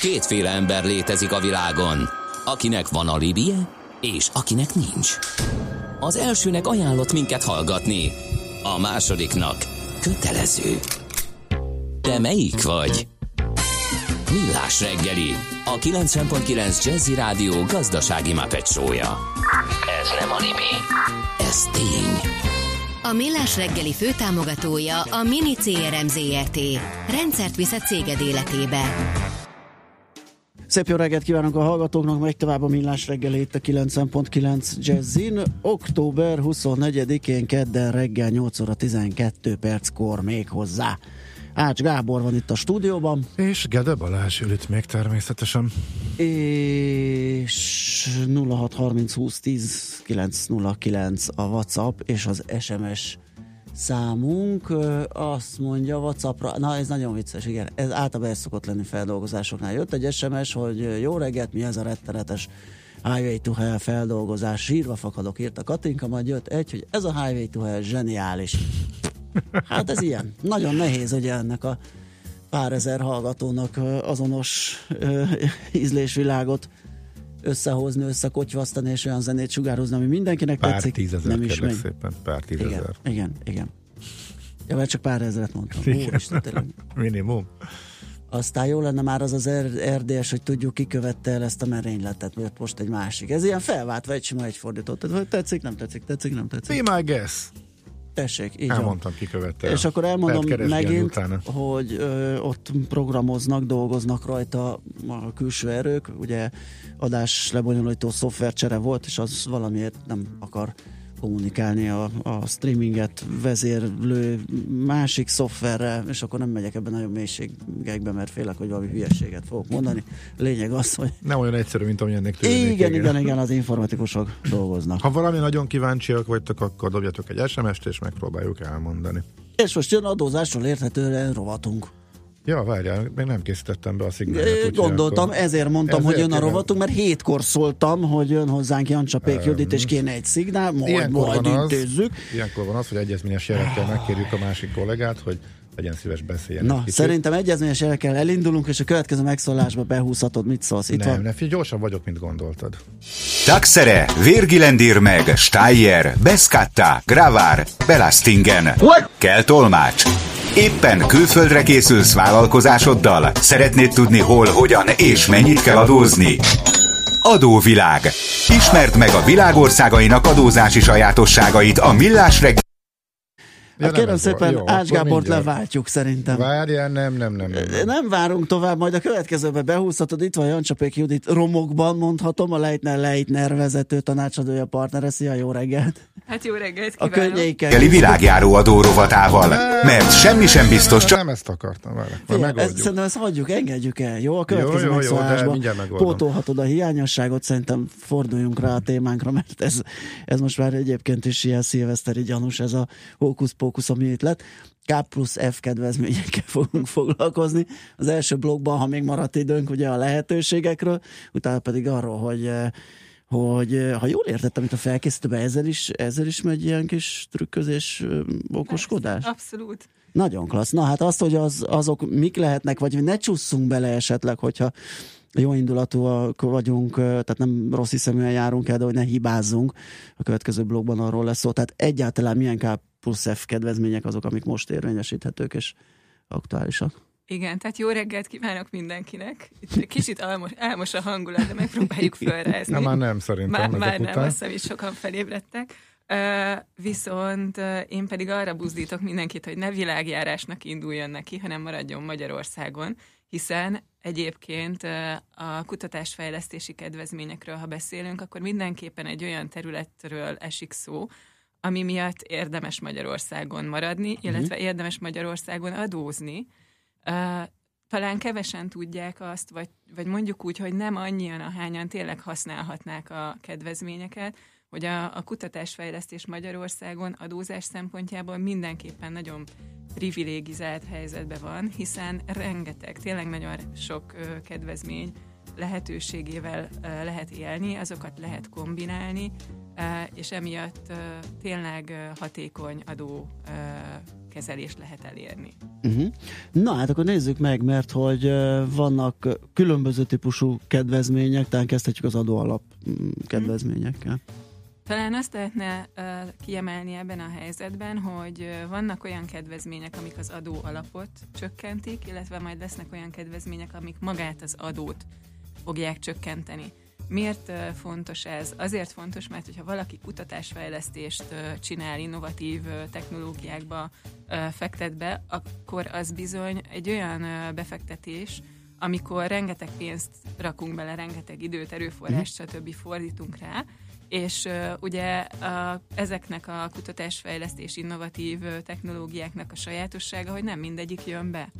Kétféle ember létezik a világon, akinek van alibije, és akinek nincs. Az elsőnek ajánlott minket hallgatni, a másodiknak kötelező. Te melyik vagy? Millás reggeli, a 90.9 Jazzy Rádió gazdasági mapetsója. Ez nem animi, ez tény. A Millás reggeli főtámogatója a Mini CRM Zrt. Rendszert visz a céged életébe. Szép jó reggelt kívánok a hallgatóknak, megy tovább a Millás reggeli itt a 90.9 Jazzin. Október 24-én kedden reggel 8 óra 12 perckor még hozzá. Ács Gábor van itt a stúdióban. És Gede Balázs ül itt még természetesen. És 0630 20 10 909 a WhatsApp és az SMS számunk. Azt mondja WhatsAppra, na ez nagyon vicces, igen, ez általában ez szokott lenni feldolgozásoknál. Jött egy SMS, hogy jó reggelt, mi ez a rettenetes Highway to Hell feldolgozás, sírva fakadok, írta Katinka, majd jött egy, hogy ez a Highway to Hell zseniális. Hát ez ilyen. Nagyon nehéz ugye ennek a pár ezer hallgatónak azonos ízlésvilágot összehozni, összekotyvasztani, és olyan zenét sugározni, ami mindenkinek pár tetszik. tízezer, nem is megy. szépen, pár tízezer. Igen, igen, igen. Ja, mert csak pár ezeret mondtam. Úristen, tényleg. Minimum. Aztán jó lenne már az az R- RDS, hogy tudjuk, ki követte el ezt a merényletet, mert most egy másik. Ez ilyen felváltva egy sima egyfordított. Hogy tetszik, nem tetszik, tetszik, nem tetszik. Be my guess. Tessék, így van. Elmondtam, ki követte el. És akkor elmondom megint, utána. hogy ö, ott programoznak, dolgoznak rajta a külső erők, ugye adás lebonyolító szoftvercsere volt, és az valamiért nem akar kommunikálni a, a streaminget vezérlő másik szoftverre, és akkor nem megyek ebben nagyon mélységekbe, mert félek, hogy valami hülyeséget fogok mondani. Lényeg az, hogy Nem olyan egyszerű, mint amilyennek tűnik. igen, igen, igen, az informatikusok dolgoznak. Ha valami nagyon kíváncsiak vagytok, akkor dobjatok egy SMS-t, és megpróbáljuk elmondani. És most jön adózásról érthetően rovatunk. Ja, várjál, még nem készítettem be a szignált. úgyhogy Gondoltam, akkor- ezért mondtam, hogy Ezért jön a rovatunk, mert hétkor szóltam, hogy jön hozzánk Jancsa Pék Judit, és kéne egy szignál, majd, Ilyenkor majd van az- intézzük. Ilyenkor van az, hogy egyezményes jelekkel megkérjük a másik kollégát, hogy legyen szíves beszéljen. Na, kicsit. szerintem egyezményes jelekkel elindulunk, és a következő megszólásba behúzhatod, mit szólsz. Itt nem, van. ne figyelj, gyorsabb vagyok, mint gondoltad. Taxere, Virgilendir meg, Steyer, Beskatta, Gravár, Belastingen. Kell tolmács. Éppen külföldre készülsz vállalkozásoddal? Szeretnéd tudni hol, hogyan és mennyit kell adózni? Adóvilág. Ismerd meg a világországainak adózási sajátosságait a Millás reggel. Hát nem kérem szépen, Jó, Ács Gábort leváltjuk szerintem. Várjál, nem, nem, nem. nem, nem. Nem várunk tovább, majd a következőbe behúzhatod. Itt van Jancsapék Judit romokban, mondhatom, a Leitner Leitner vezető tanácsadója partnere. Szia, jó reggelt! Hát jó reggelt A kívánok! könnyeiken. reggeli világjáró adó rovatával. Mert semmi sem biztos, csak Nem ezt akartam, várj, majd megoldjuk. ezt, szerintem ezt hagyjuk, engedjük el, jó? A következő jó, jó, megoldom. pótolhatod a hiányosságot, szerintem forduljunk rá a témánkra, mert ez, ez most már egyébként is ilyen szilveszteri gyanús, ez a hókusz-pókusz, ami itt lett. K plusz F kedvezményekkel fogunk foglalkozni. Az első blogban, ha még maradt időnk, ugye a lehetőségekről, utána pedig arról, hogy eh, hogy eh, ha jól értettem, itt a felkészítőben ezzel is, ezzel is megy ilyen kis trükközés, ö, okoskodás? Abszolút. Nagyon klassz. Na hát azt, hogy az, azok mik lehetnek, vagy ne csusszunk bele esetleg, hogyha jó indulatúak vagyunk, tehát nem rossz hiszeműen járunk el, de hogy ne hibázzunk. A következő blogban arról lesz szó. Tehát egyáltalán milyen K plusz F kedvezmények azok, amik most érvényesíthetők és aktuálisak. Igen, tehát jó reggelt kívánok mindenkinek. Itt egy kicsit álmos, álmos a hangulat, de megpróbáljuk fölrázni. Na már nem, szerintem Már, már nem, után. azt hiszem, sokan felébredtek. Uh, viszont uh, én pedig arra buzdítok mindenkit, hogy ne világjárásnak induljon neki, hanem maradjon Magyarországon, hiszen egyébként uh, a kutatásfejlesztési kedvezményekről, ha beszélünk, akkor mindenképpen egy olyan területről esik szó, ami miatt érdemes Magyarországon maradni, illetve érdemes Magyarországon adózni. Uh, talán kevesen tudják azt, vagy, vagy mondjuk úgy, hogy nem annyian, ahányan tényleg használhatnák a kedvezményeket, hogy a, a kutatásfejlesztés Magyarországon adózás szempontjából mindenképpen nagyon privilégizált helyzetben van, hiszen rengeteg, tényleg nagyon sok ö, kedvezmény lehetőségével ö, lehet élni, azokat lehet kombinálni, és emiatt ö, tényleg ö, hatékony adó kezelést lehet elérni. Uh-huh. Na hát akkor nézzük meg, mert hogy vannak különböző típusú kedvezmények, tehát kezdhetjük az adóalap mm, kedvezményekkel. Talán azt lehetne uh, kiemelni ebben a helyzetben, hogy uh, vannak olyan kedvezmények, amik az adó alapot csökkentik, illetve majd lesznek olyan kedvezmények, amik magát az adót fogják csökkenteni. Miért fontos ez? Azért fontos, mert hogyha valaki kutatásfejlesztést csinál, innovatív technológiákba fektet be, akkor az bizony egy olyan befektetés, amikor rengeteg pénzt rakunk bele, rengeteg időt, erőforrást, mhm. stb. fordítunk rá, és uh, ugye a, ezeknek a kutatásfejlesztés innovatív technológiáknak a sajátossága, hogy nem mindegyik jön be.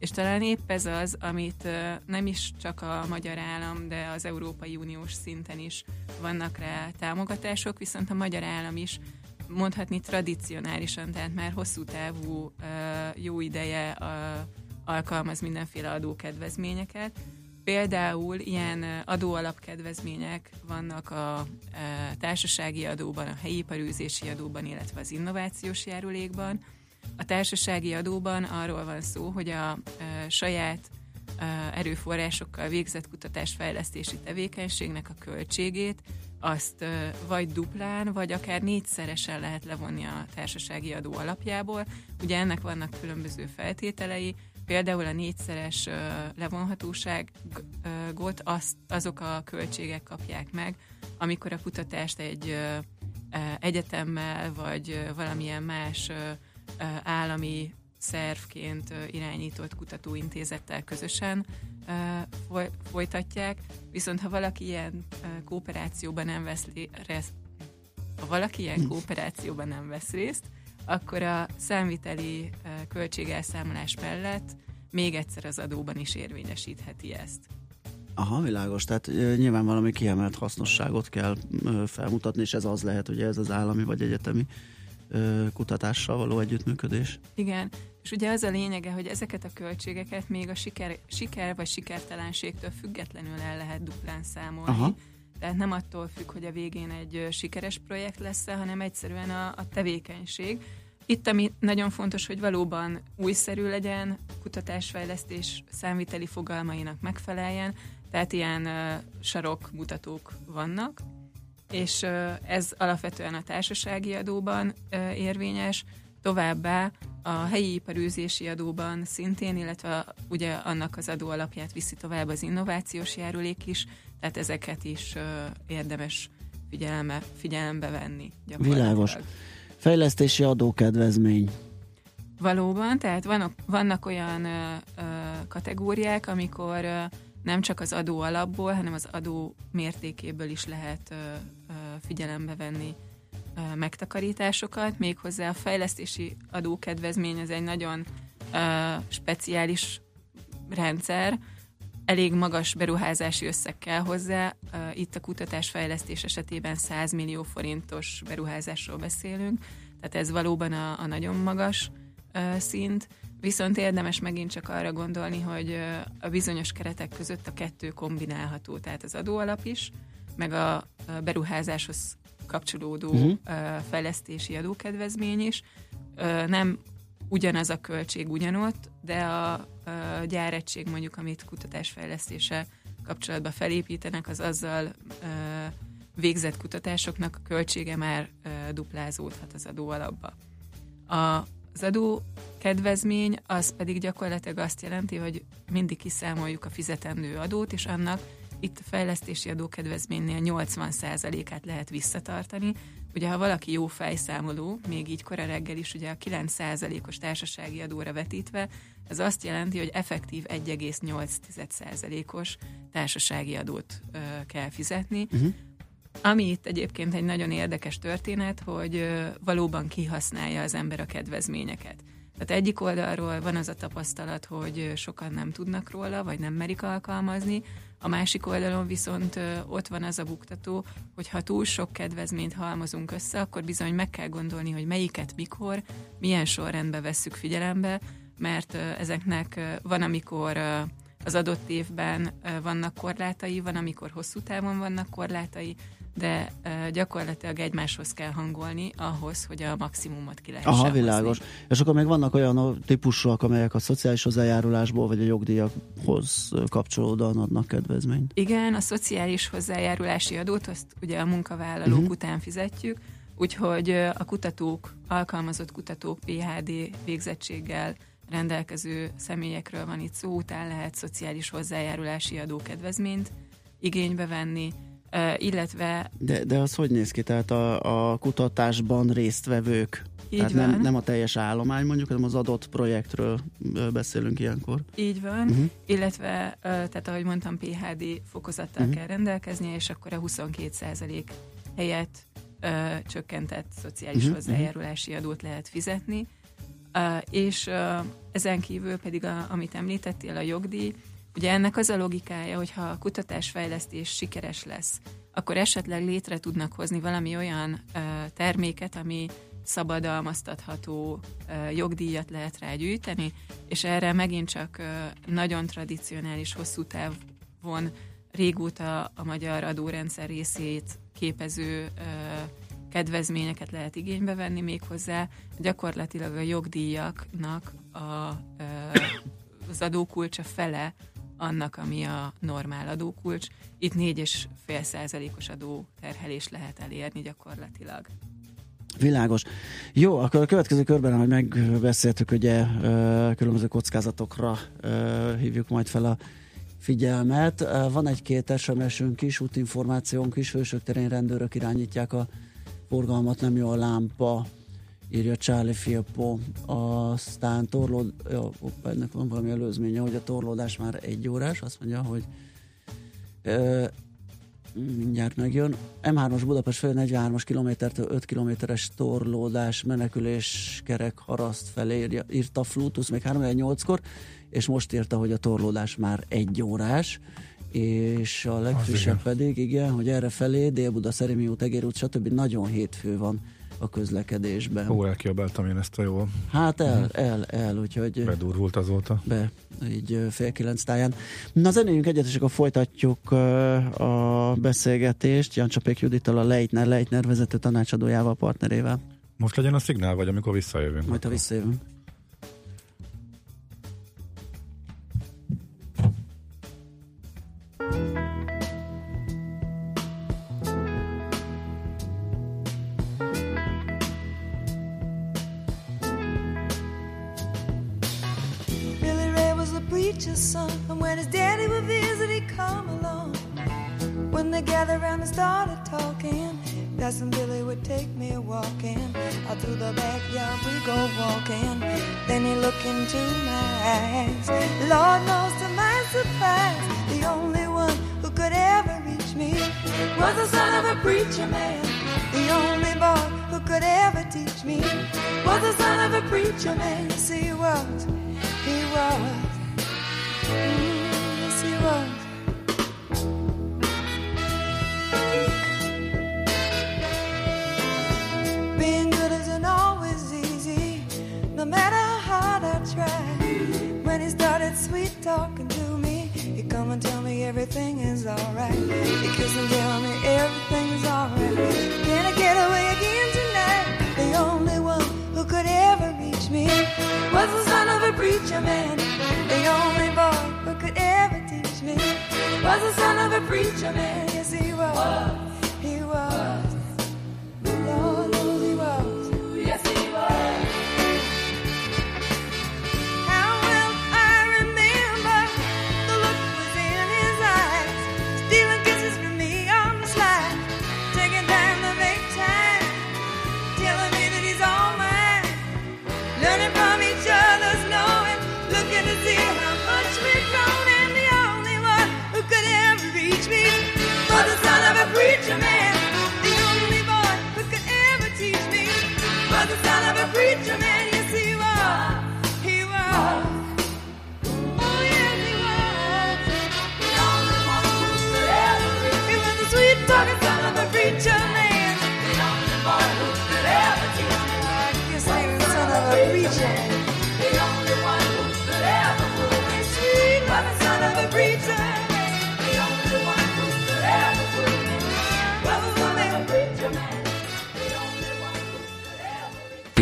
És talán épp ez az, amit nem is csak a magyar állam, de az Európai Uniós szinten is vannak rá támogatások, viszont a magyar állam is mondhatni tradicionálisan, tehát már hosszú távú jó ideje alkalmaz mindenféle adókedvezményeket, Például ilyen adóalapkedvezmények vannak a társasági adóban, a helyi iparűzési adóban, illetve az innovációs járulékban. A társasági adóban arról van szó, hogy a saját erőforrásokkal végzett kutatásfejlesztési tevékenységnek a költségét azt vagy duplán, vagy akár négyszeresen lehet levonni a társasági adó alapjából. Ugye ennek vannak különböző feltételei, például a négyszeres levonhatóságot azt, azok a költségek kapják meg, amikor a kutatást egy egyetemmel, vagy valamilyen más állami szervként irányított kutatóintézettel közösen folytatják, viszont ha valaki ilyen kooperációban nem vesz részt, ha valaki ilyen hm. kooperációban nem vesz részt, akkor a számviteli költségelszámolás mellett még egyszer az adóban is érvényesítheti ezt. Aha, világos. Tehát nyilván valami kiemelt hasznosságot kell felmutatni, és ez az lehet, hogy ez az állami vagy egyetemi kutatással való együttműködés. Igen, és ugye az a lényege, hogy ezeket a költségeket még a siker, siker vagy sikertelenségtől függetlenül el lehet duplán számolni. Aha. Tehát nem attól függ, hogy a végén egy sikeres projekt lesz hanem egyszerűen a, a tevékenység. Itt, ami nagyon fontos, hogy valóban újszerű legyen, kutatásfejlesztés számviteli fogalmainak megfeleljen, tehát ilyen uh, sarokmutatók vannak, és ez alapvetően a társasági adóban érvényes, továbbá a helyi iparűzési adóban szintén, illetve ugye annak az adó alapját viszi tovább az innovációs járulék is, tehát ezeket is érdemes figyelembe, figyelembe venni. Világos. Fejlesztési adókedvezmény. Valóban, tehát vannak, vannak olyan ö, ö, kategóriák, amikor ö, nem csak az adó alapból, hanem az adó mértékéből is lehet figyelembe venni megtakarításokat. Méghozzá a fejlesztési adókedvezmény az egy nagyon speciális rendszer, elég magas beruházási összeg kell hozzá. Itt a kutatásfejlesztés esetében 100 millió forintos beruházásról beszélünk, tehát ez valóban a, a nagyon magas szint, viszont érdemes megint csak arra gondolni, hogy a bizonyos keretek között a kettő kombinálható, tehát az adóalap is, meg a beruházáshoz kapcsolódó uh-huh. fejlesztési adókedvezmény is. Nem ugyanaz a költség ugyanott, de a, gyáregység mondjuk, amit kutatásfejlesztése kapcsolatban felépítenek, az azzal végzett kutatásoknak a költsége már duplázódhat az adó alapba. A, az adó kedvezmény az pedig gyakorlatilag azt jelenti, hogy mindig kiszámoljuk a fizetendő adót, és annak itt a fejlesztési adókedvezménynél 80%-át lehet visszatartani. Ugye, ha valaki jó fejszámoló, még így kora reggel is ugye a 9%-os társasági adóra vetítve, ez azt jelenti, hogy effektív 1,8%-os társasági adót ö, kell fizetni. Uh-huh. Ami itt egyébként egy nagyon érdekes történet, hogy ö, valóban kihasználja az ember a kedvezményeket. Tehát egyik oldalról van az a tapasztalat, hogy sokan nem tudnak róla, vagy nem merik alkalmazni, a másik oldalon viszont ott van az a buktató, hogy ha túl sok kedvezményt halmozunk össze, akkor bizony meg kell gondolni, hogy melyiket mikor, milyen sorrendben vesszük figyelembe, mert ezeknek van, amikor az adott évben vannak korlátai, van, amikor hosszú távon vannak korlátai, de gyakorlatilag egymáshoz kell hangolni ahhoz, hogy a maximumot ki lehessen Aha, világos. Hozni. És akkor még vannak olyan típusok, amelyek a szociális hozzájárulásból vagy a jogdíjakhoz kapcsolódóan adnak kedvezményt. Igen, a szociális hozzájárulási adót azt ugye a munkavállalók uh-huh. után fizetjük, úgyhogy a kutatók, alkalmazott kutatók PHD végzettséggel rendelkező személyekről van itt szó, után lehet szociális hozzájárulási adókedvezményt igénybe venni, illetve... De, de az hogy néz ki? Tehát a, a kutatásban résztvevők így Tehát van. Nem, nem a teljes állomány mondjuk, hanem az adott projektről beszélünk ilyenkor. Így van, uh-huh. illetve, tehát ahogy mondtam, PHD fokozattal uh-huh. kell rendelkezni, és akkor a 22% helyett ö, csökkentett szociális uh-huh. hozzájárulási adót lehet fizetni, uh, és uh, ezen kívül pedig, a, amit említettél, a jogdíj, Ugye ennek az a logikája, hogy ha a kutatásfejlesztés sikeres lesz, akkor esetleg létre tudnak hozni valami olyan ö, terméket, ami szabadalmaztatható ö, jogdíjat lehet rá és erre megint csak ö, nagyon tradicionális, hosszú távon régóta a magyar adórendszer részét képező ö, kedvezményeket lehet igénybe venni méghozzá. Gyakorlatilag a jogdíjaknak a, ö, az adókulcsa fele annak, ami a normál adókulcs. Itt 4,5 százalékos adóterhelés lehet elérni gyakorlatilag. Világos. Jó, akkor a következő körben, ahogy megbeszéltük, ugye különböző kockázatokra hívjuk majd fel a figyelmet. Van egy-két SMS-ünk is, útinformációnk is, hősök terén rendőrök irányítják a forgalmat, nem jó a lámpa írja Charlie Filippo. Aztán torlód, ja, ennek van valami előzménye, hogy a torlódás már egy órás, azt mondja, hogy ö, mindjárt megjön. M3-as Budapest felé 43-as kilométertől 5 kilométeres torlódás, menekülés, kerek, haraszt felé írja, írta Flutus még 3-8-kor, és most írta, hogy a torlódás már egy órás és a legfrissebb pedig, igen, hogy erre felé, Dél-Buda, Szerémi út, Egér út, stb. nagyon hétfő van a közlekedésben. Ó, elkiabáltam én ezt a jól. Hát el, el, el, úgyhogy... Bedurvult azóta. Be, így fél kilenc táján. Na zenéljünk egyet, és akkor folytatjuk a beszélgetést Jancsapék Judittal, a Leitner, Leitner vezető tanácsadójával, partnerével. Most legyen a szignál, vagy amikor visszajövünk? Majd ha visszajövünk. Preacher's son. And when his daddy would visit, he'd come along. When they gathered around and started talking, Cousin Billy would take me walking. Out through the backyard we go walking. Then he looked into my eyes. Lord knows to my surprise, the only one who could ever reach me was the son of a preacher man. The only boy who could ever teach me was the son of a preacher man. Yes, he was. He was. Tell me everything is alright. He kiss and tell me everything's alright. Can I get away again tonight? The only one who could ever reach me was the son of a preacher man. The only boy who could ever teach me was the son of a preacher man. Yes, he was.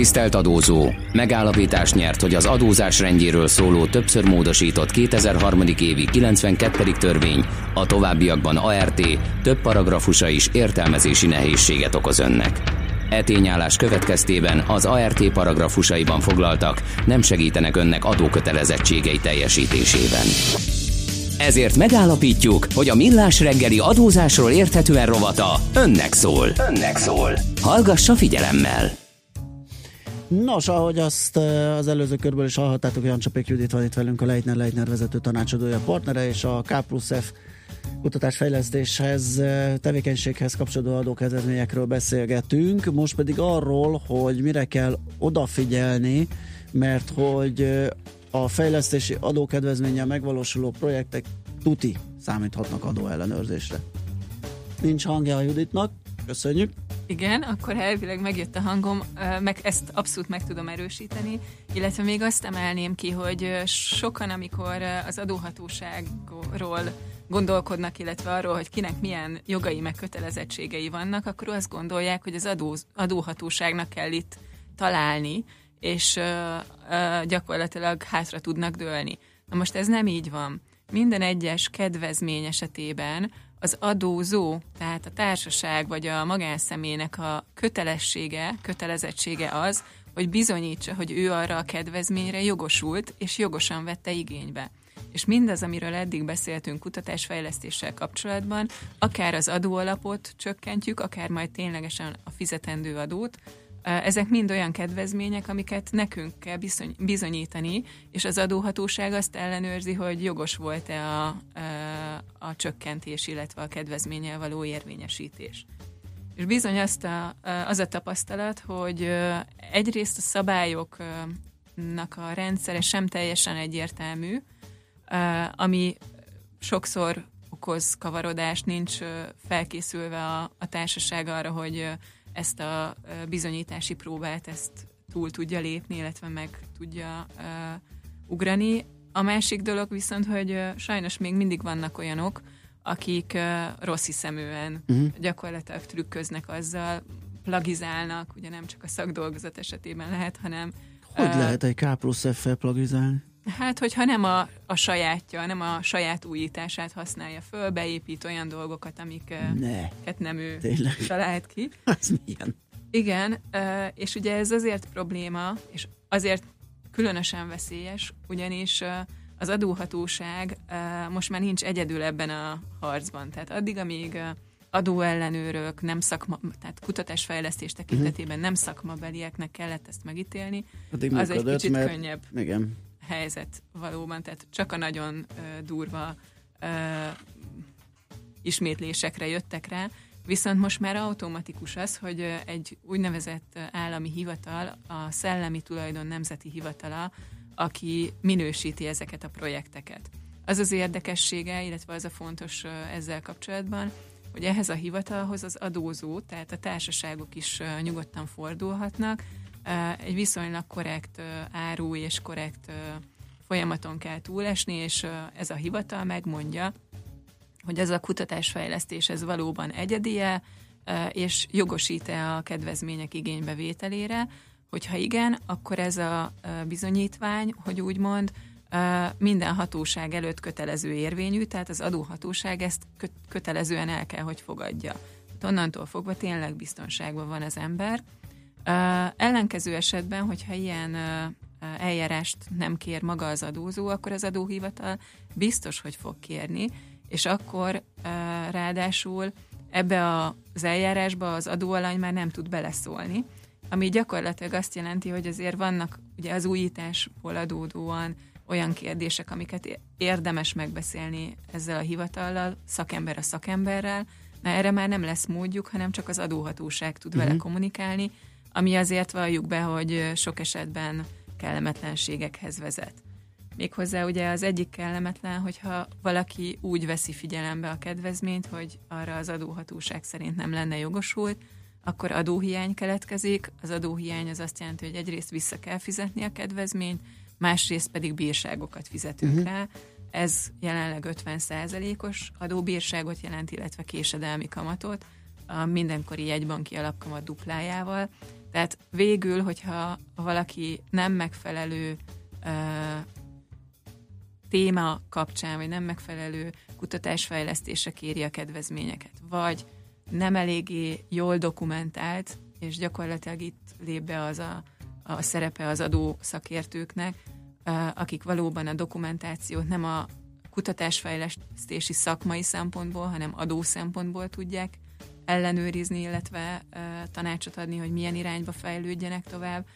Tisztelt adózó! Megállapítás nyert, hogy az adózás rendjéről szóló többször módosított 2003. évi 92. törvény a továbbiakban ART több paragrafusa is értelmezési nehézséget okoz önnek. E tényállás következtében az ART paragrafusaiban foglaltak nem segítenek önnek adókötelezettségei teljesítésében. Ezért megállapítjuk, hogy a Millás reggeli adózásról érthetően rovata önnek szól. Önnek szól. Hallgassa figyelemmel! Nos, ahogy azt az előző körből is hallhattátok, Jancsapék Judit van itt velünk, a Leitner Leitner vezető tanácsadója, partnere, és a K plusz F kutatásfejlesztéshez, tevékenységhez kapcsolódó adókedvezményekről beszélgetünk, most pedig arról, hogy mire kell odafigyelni, mert hogy a fejlesztési adókedvezménnyel megvalósuló projektek tuti számíthatnak adóellenőrzésre. Nincs hangja a Juditnak, köszönjük. Igen, akkor elvileg megjött a hangom, meg ezt abszolút meg tudom erősíteni, illetve még azt emelném ki, hogy sokan, amikor az adóhatóságról gondolkodnak, illetve arról, hogy kinek milyen jogai meg kötelezettségei vannak, akkor azt gondolják, hogy az adó, adóhatóságnak kell itt találni, és uh, uh, gyakorlatilag hátra tudnak dőlni. Na most ez nem így van. Minden egyes kedvezmény esetében az adózó, tehát a társaság vagy a magánszemélynek a kötelessége, kötelezettsége az, hogy bizonyítsa, hogy ő arra a kedvezményre jogosult, és jogosan vette igénybe. És mindaz, amiről eddig beszéltünk kutatásfejlesztéssel kapcsolatban, akár az adóalapot csökkentjük, akár majd ténylegesen a fizetendő adót, ezek mind olyan kedvezmények, amiket nekünk kell bizony, bizonyítani, és az adóhatóság azt ellenőrzi, hogy jogos volt-e a, a, a csökkentés, illetve a kedvezménnyel való érvényesítés. És bizony azt a, az a tapasztalat, hogy egyrészt a szabályoknak a rendszere sem teljesen egyértelmű, ami sokszor okoz kavarodást, nincs felkészülve a, a társaság arra, hogy ezt a bizonyítási próbát ezt túl tudja lépni, illetve meg tudja uh, ugrani. A másik dolog viszont, hogy uh, sajnos még mindig vannak olyanok, akik uh, rossz hiszeműen uh-huh. gyakorlatilag trükköznek azzal, plagizálnak, ugye nem csak a szakdolgozat esetében lehet, hanem... Hogy uh, lehet egy K plusz F-fel plagizálni? Hát, hogyha nem a, a sajátja, nem a saját újítását használja föl, beépít olyan dolgokat, amiket ne. nem ő Tényleg? talált ki. Az milyen? Igen, és ugye ez azért probléma, és azért különösen veszélyes, ugyanis az adóhatóság most már nincs egyedül ebben a harcban. Tehát addig, amíg adóellenőrök, nem szakma, tehát kutatásfejlesztés tekintetében uh-huh. nem szakmabelieknek kellett ezt megítélni, Addig az egy kicsit mert, könnyebb. Igen helyzet valóban, tehát csak a nagyon uh, durva uh, ismétlésekre jöttek rá, viszont most már automatikus az, hogy egy úgynevezett állami hivatal, a Szellemi Tulajdon Nemzeti Hivatala, aki minősíti ezeket a projekteket. Az az érdekessége, illetve az a fontos ezzel kapcsolatban, hogy ehhez a hivatalhoz az adózó, tehát a társaságok is nyugodtan fordulhatnak, egy viszonylag korrekt áru és korrekt folyamaton kell túlesni, és ez a hivatal megmondja, hogy ez a kutatásfejlesztés ez valóban egyedie, és jogosít-e a kedvezmények igénybevételére, hogyha igen, akkor ez a bizonyítvány, hogy úgy mond, minden hatóság előtt kötelező érvényű, tehát az adóhatóság ezt kötelezően el kell, hogy fogadja. Onnantól fogva tényleg biztonságban van az ember, ellenkező esetben, hogyha ilyen eljárást nem kér maga az adózó, akkor az adóhivatal biztos, hogy fog kérni, és akkor ráadásul ebbe az eljárásba az adóalany már nem tud beleszólni, ami gyakorlatilag azt jelenti, hogy azért vannak ugye az újításból adódóan olyan kérdések, amiket érdemes megbeszélni ezzel a hivatallal, szakember a szakemberrel, mert erre már nem lesz módjuk, hanem csak az adóhatóság tud uh-huh. vele mhm. kommunikálni, ami azért valljuk be, hogy sok esetben kellemetlenségekhez vezet. Méghozzá ugye az egyik kellemetlen, hogyha valaki úgy veszi figyelembe a kedvezményt, hogy arra az adóhatóság szerint nem lenne jogosult, akkor adóhiány keletkezik. Az adóhiány az azt jelenti, hogy egyrészt vissza kell fizetni a kedvezményt, másrészt pedig bírságokat fizetünk uh-huh. rá. Ez jelenleg 50%-os adóbírságot jelent, illetve késedelmi kamatot, a mindenkori jegybanki alapkamat duplájával, Tehát végül, hogyha valaki nem megfelelő ö, téma kapcsán, vagy nem megfelelő kutatásfejlesztésre kéri a kedvezményeket, vagy nem eléggé jól dokumentált, és gyakorlatilag itt lép be az a, a szerepe az adó szakértőknek, akik valóban a dokumentációt nem a kutatásfejlesztési szakmai szempontból, hanem adó szempontból tudják ellenőrizni, illetve tanácsot adni, hogy milyen irányba fejlődjenek tovább,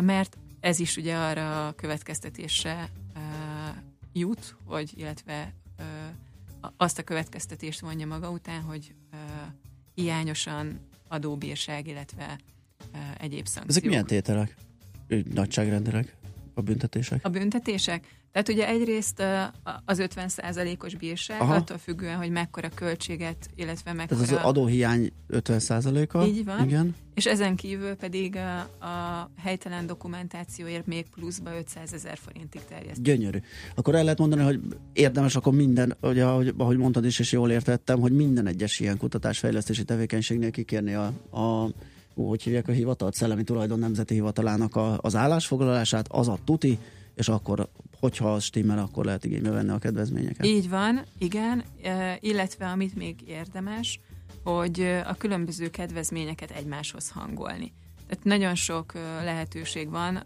mert ez is ugye arra a következtetésre jut, hogy, illetve azt a következtetést mondja maga után, hogy hiányosan adóbírság, illetve egyéb szankciók. Ezek milyen tételek? Nagyságrendileg a büntetések? A büntetések? Tehát ugye egyrészt az 50%-os bírság, Aha. attól függően, hogy mekkora költséget, illetve mekkora... Tehát az adóhiány 50%-a? Így van. Igen. És ezen kívül pedig a, a helytelen dokumentációért még pluszba 500 ezer forintig terjeszt. Gyönyörű. Akkor el lehet mondani, hogy érdemes akkor minden, ugye, ahogy, ahogy mondtad is, és jól értettem, hogy minden egyes ilyen kutatásfejlesztési tevékenységnél kikérni a, a hogy hívják a hivatalt, Szellemi Tulajdon Nemzeti Hivatalának a, az állásfoglalását, az a tuti, és akkor, hogyha az stimmel, akkor lehet igénybe venni a kedvezményeket. Így van, igen, illetve amit még érdemes, hogy a különböző kedvezményeket egymáshoz hangolni. Tehát nagyon sok lehetőség van,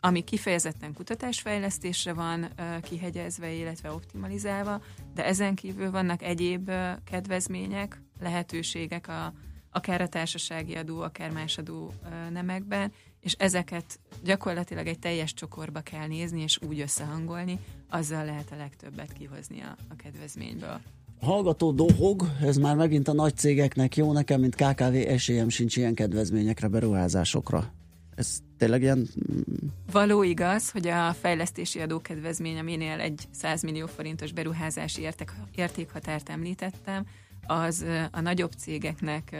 ami kifejezetten kutatásfejlesztésre van kihegyezve, illetve optimalizálva, de ezen kívül vannak egyéb kedvezmények, lehetőségek a, akár a társasági adó, akár más adó nemekben, és ezeket gyakorlatilag egy teljes csokorba kell nézni, és úgy összehangolni, azzal lehet a legtöbbet kihozni a, a kedvezményből. Hallgató dohog, ez már megint a nagy cégeknek jó, nekem, mint KKV esélyem sincs ilyen kedvezményekre, beruházásokra. Ez tényleg ilyen... Mm, Való igaz, hogy a fejlesztési adókedvezmény, aminél egy 100 millió forintos beruházási érték, értékhatárt említettem, az a nagyobb cégeknek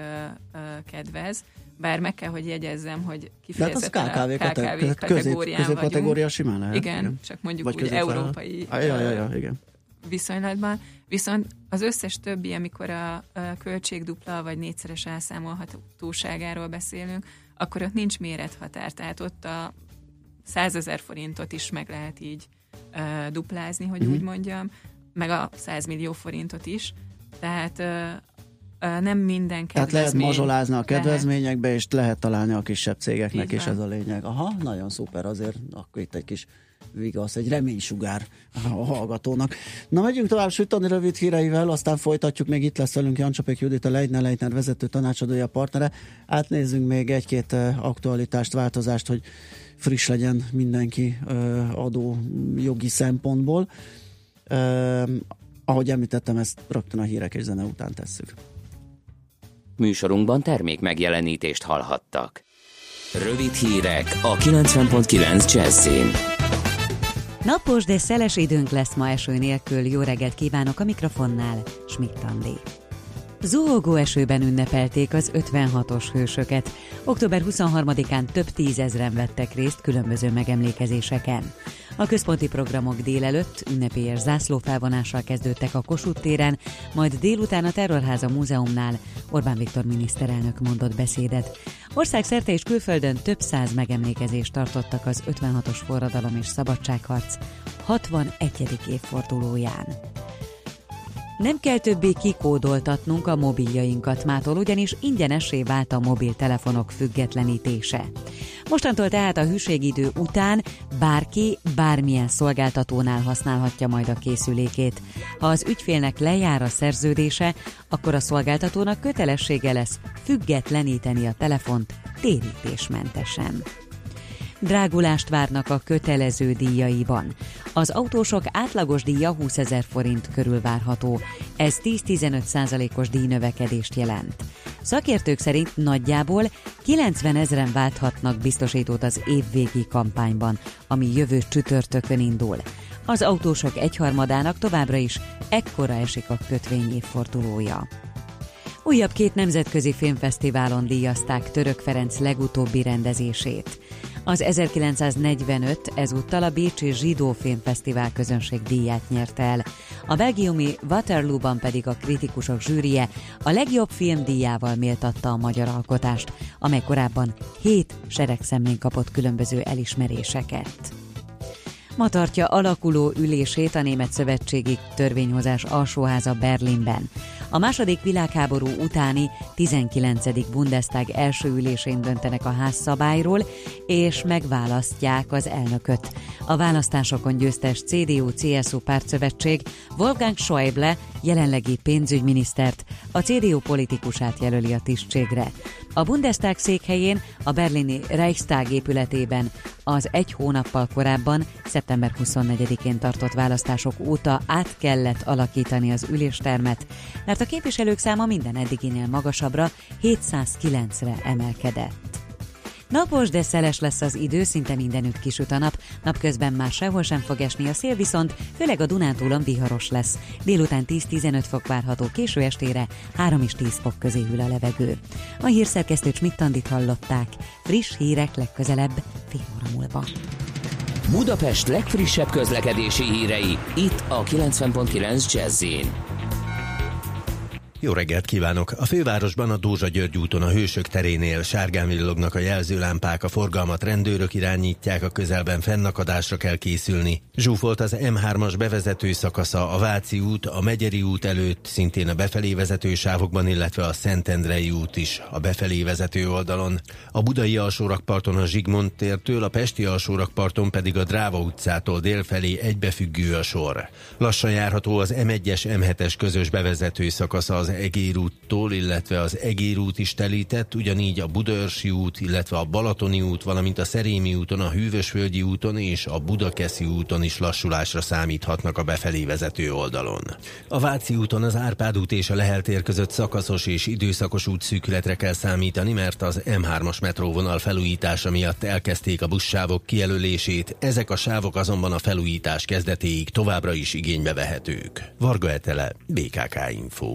kedvez, bár meg kell, hogy jegyezzem, hogy kifejezetten hát az KKV, KKV kategórián közép, közép kategória simán lehet. Igen, igen, csak mondjuk Vagy úgy európai ah, ja, ja, ja, igen. viszonylatban. Viszont az összes többi, amikor a, a költség dupla vagy négyszeres elszámolhatóságáról beszélünk, akkor ott nincs mérethatár, tehát ott a 100 ezer forintot is meg lehet így uh, duplázni, hogy mm-hmm. úgy mondjam, meg a 100 millió forintot is. Tehát nem minden kedvezmény. Tehát lehet mazsolázni a kedvezményekbe, és lehet találni a kisebb cégeknek is ez a lényeg. Aha, nagyon szuper, azért akkor itt egy kis vigasz, egy reménysugár a hallgatónak. Na, megyünk tovább sütani rövid híreivel, aztán folytatjuk, még itt lesz velünk Jancsapék Judit, a Leitner Leitner vezető tanácsadója, partnere. Átnézzünk még egy-két aktualitást, változást, hogy friss legyen mindenki adó jogi szempontból. Ahogy említettem, ezt rögtön a hírek és zene után tesszük. Műsorunkban termék megjelenítést hallhattak. Rövid hírek a 90.9 Jazzin. Napos, de szeles időnk lesz ma eső nélkül. Jó reggelt kívánok a mikrofonnál, Schmidt Andi. Zuhogó esőben ünnepelték az 56-os hősöket. Október 23-án több tízezren vettek részt különböző megemlékezéseken. A központi programok délelőtt ünnepélyes zászlófelvonással kezdődtek a Kossuth téren, majd délután a Terrorháza Múzeumnál Orbán Viktor miniszterelnök mondott beszédet. Országszerte és külföldön több száz megemlékezést tartottak az 56-os forradalom és szabadságharc 61. évfordulóján. Nem kell többé kikódoltatnunk a mobiljainkat mától, ugyanis ingyenessé vált a mobiltelefonok függetlenítése. Mostantól tehát a hűségidő után bárki bármilyen szolgáltatónál használhatja majd a készülékét. Ha az ügyfélnek lejár a szerződése, akkor a szolgáltatónak kötelessége lesz függetleníteni a telefont térítésmentesen drágulást várnak a kötelező díjaiban. Az autósok átlagos díja 20 ezer forint körül várható. Ez 10-15 százalékos díjnövekedést jelent. Szakértők szerint nagyjából 90 ezeren válthatnak biztosítót az évvégi kampányban, ami jövő csütörtökön indul. Az autósok egyharmadának továbbra is ekkora esik a kötvény évfordulója. Újabb két nemzetközi filmfesztiválon díjazták Török Ferenc legutóbbi rendezését. Az 1945 ezúttal a Bécsi Zsidó Filmfesztivál közönség díját nyerte el. a belgiumi Waterloo-ban pedig a kritikusok zsűrie a legjobb filmdíjával méltatta a magyar alkotást, amely korábban hét seregszemlén kapott különböző elismeréseket. Ma tartja alakuló ülését a Német Szövetségi Törvényhozás alsóháza Berlinben. A második világháború utáni 19. Bundestag első ülésén döntenek a házszabályról, és megválasztják az elnököt. A választásokon győztes CDU-CSU pártszövetség Wolfgang Schäuble jelenlegi pénzügyminisztert, a CDU politikusát jelöli a tisztségre. A Bundestag székhelyén a berlini Reichstag épületében az egy hónappal korábban, szeptember 24-én tartott választások óta át kellett alakítani az üléstermet, mert a képviselők száma minden eddiginél magasabbra 709-re emelkedett. Napos, de szeles lesz az idő, szinte mindenütt kisüt a nap. Napközben már sehol sem fog esni a szél, viszont főleg a Dunántúlon viharos lesz. Délután 10-15 fok várható, késő estére 3 és 10 fok közé hűl a levegő. A hírszerkesztő Smittandit hallották. Friss hírek legközelebb fél óra múlva. Budapest legfrissebb közlekedési hírei itt a 90.9 jazz jó reggelt kívánok! A fővárosban a Dózsa György úton a Hősök terénél sárgán villognak a jelzőlámpák, a forgalmat rendőrök irányítják, a közelben fennakadásra kell készülni. Zsúfolt az M3-as bevezető szakasza, a Váci út, a Megyeri út előtt, szintén a befelé vezető sávokban, illetve a Szentendrei út is a befelé vezető oldalon. A budai alsórakparton a Zsigmond tértől, a pesti alsórakparton pedig a Dráva utcától délfelé egybefüggő a sor. Lassan járható az M1-es M7-es közös bevezető szakasza Egér úttól, illetve az Egér út is telített, ugyanígy a Budaörsi út, illetve a Balatoni út, valamint a Szerémi úton, a Hűvösvölgyi úton és a Budakeszi úton is lassulásra számíthatnak a befelé vezető oldalon. A Váci úton az Árpád út és a Lehel tér között szakaszos és időszakos útszűkületre kell számítani, mert az M3-as metróvonal felújítása miatt elkezdték a buszsávok kijelölését, ezek a sávok azonban a felújítás kezdetéig továbbra is igénybe vehetők. Varga Etele, BKK Info.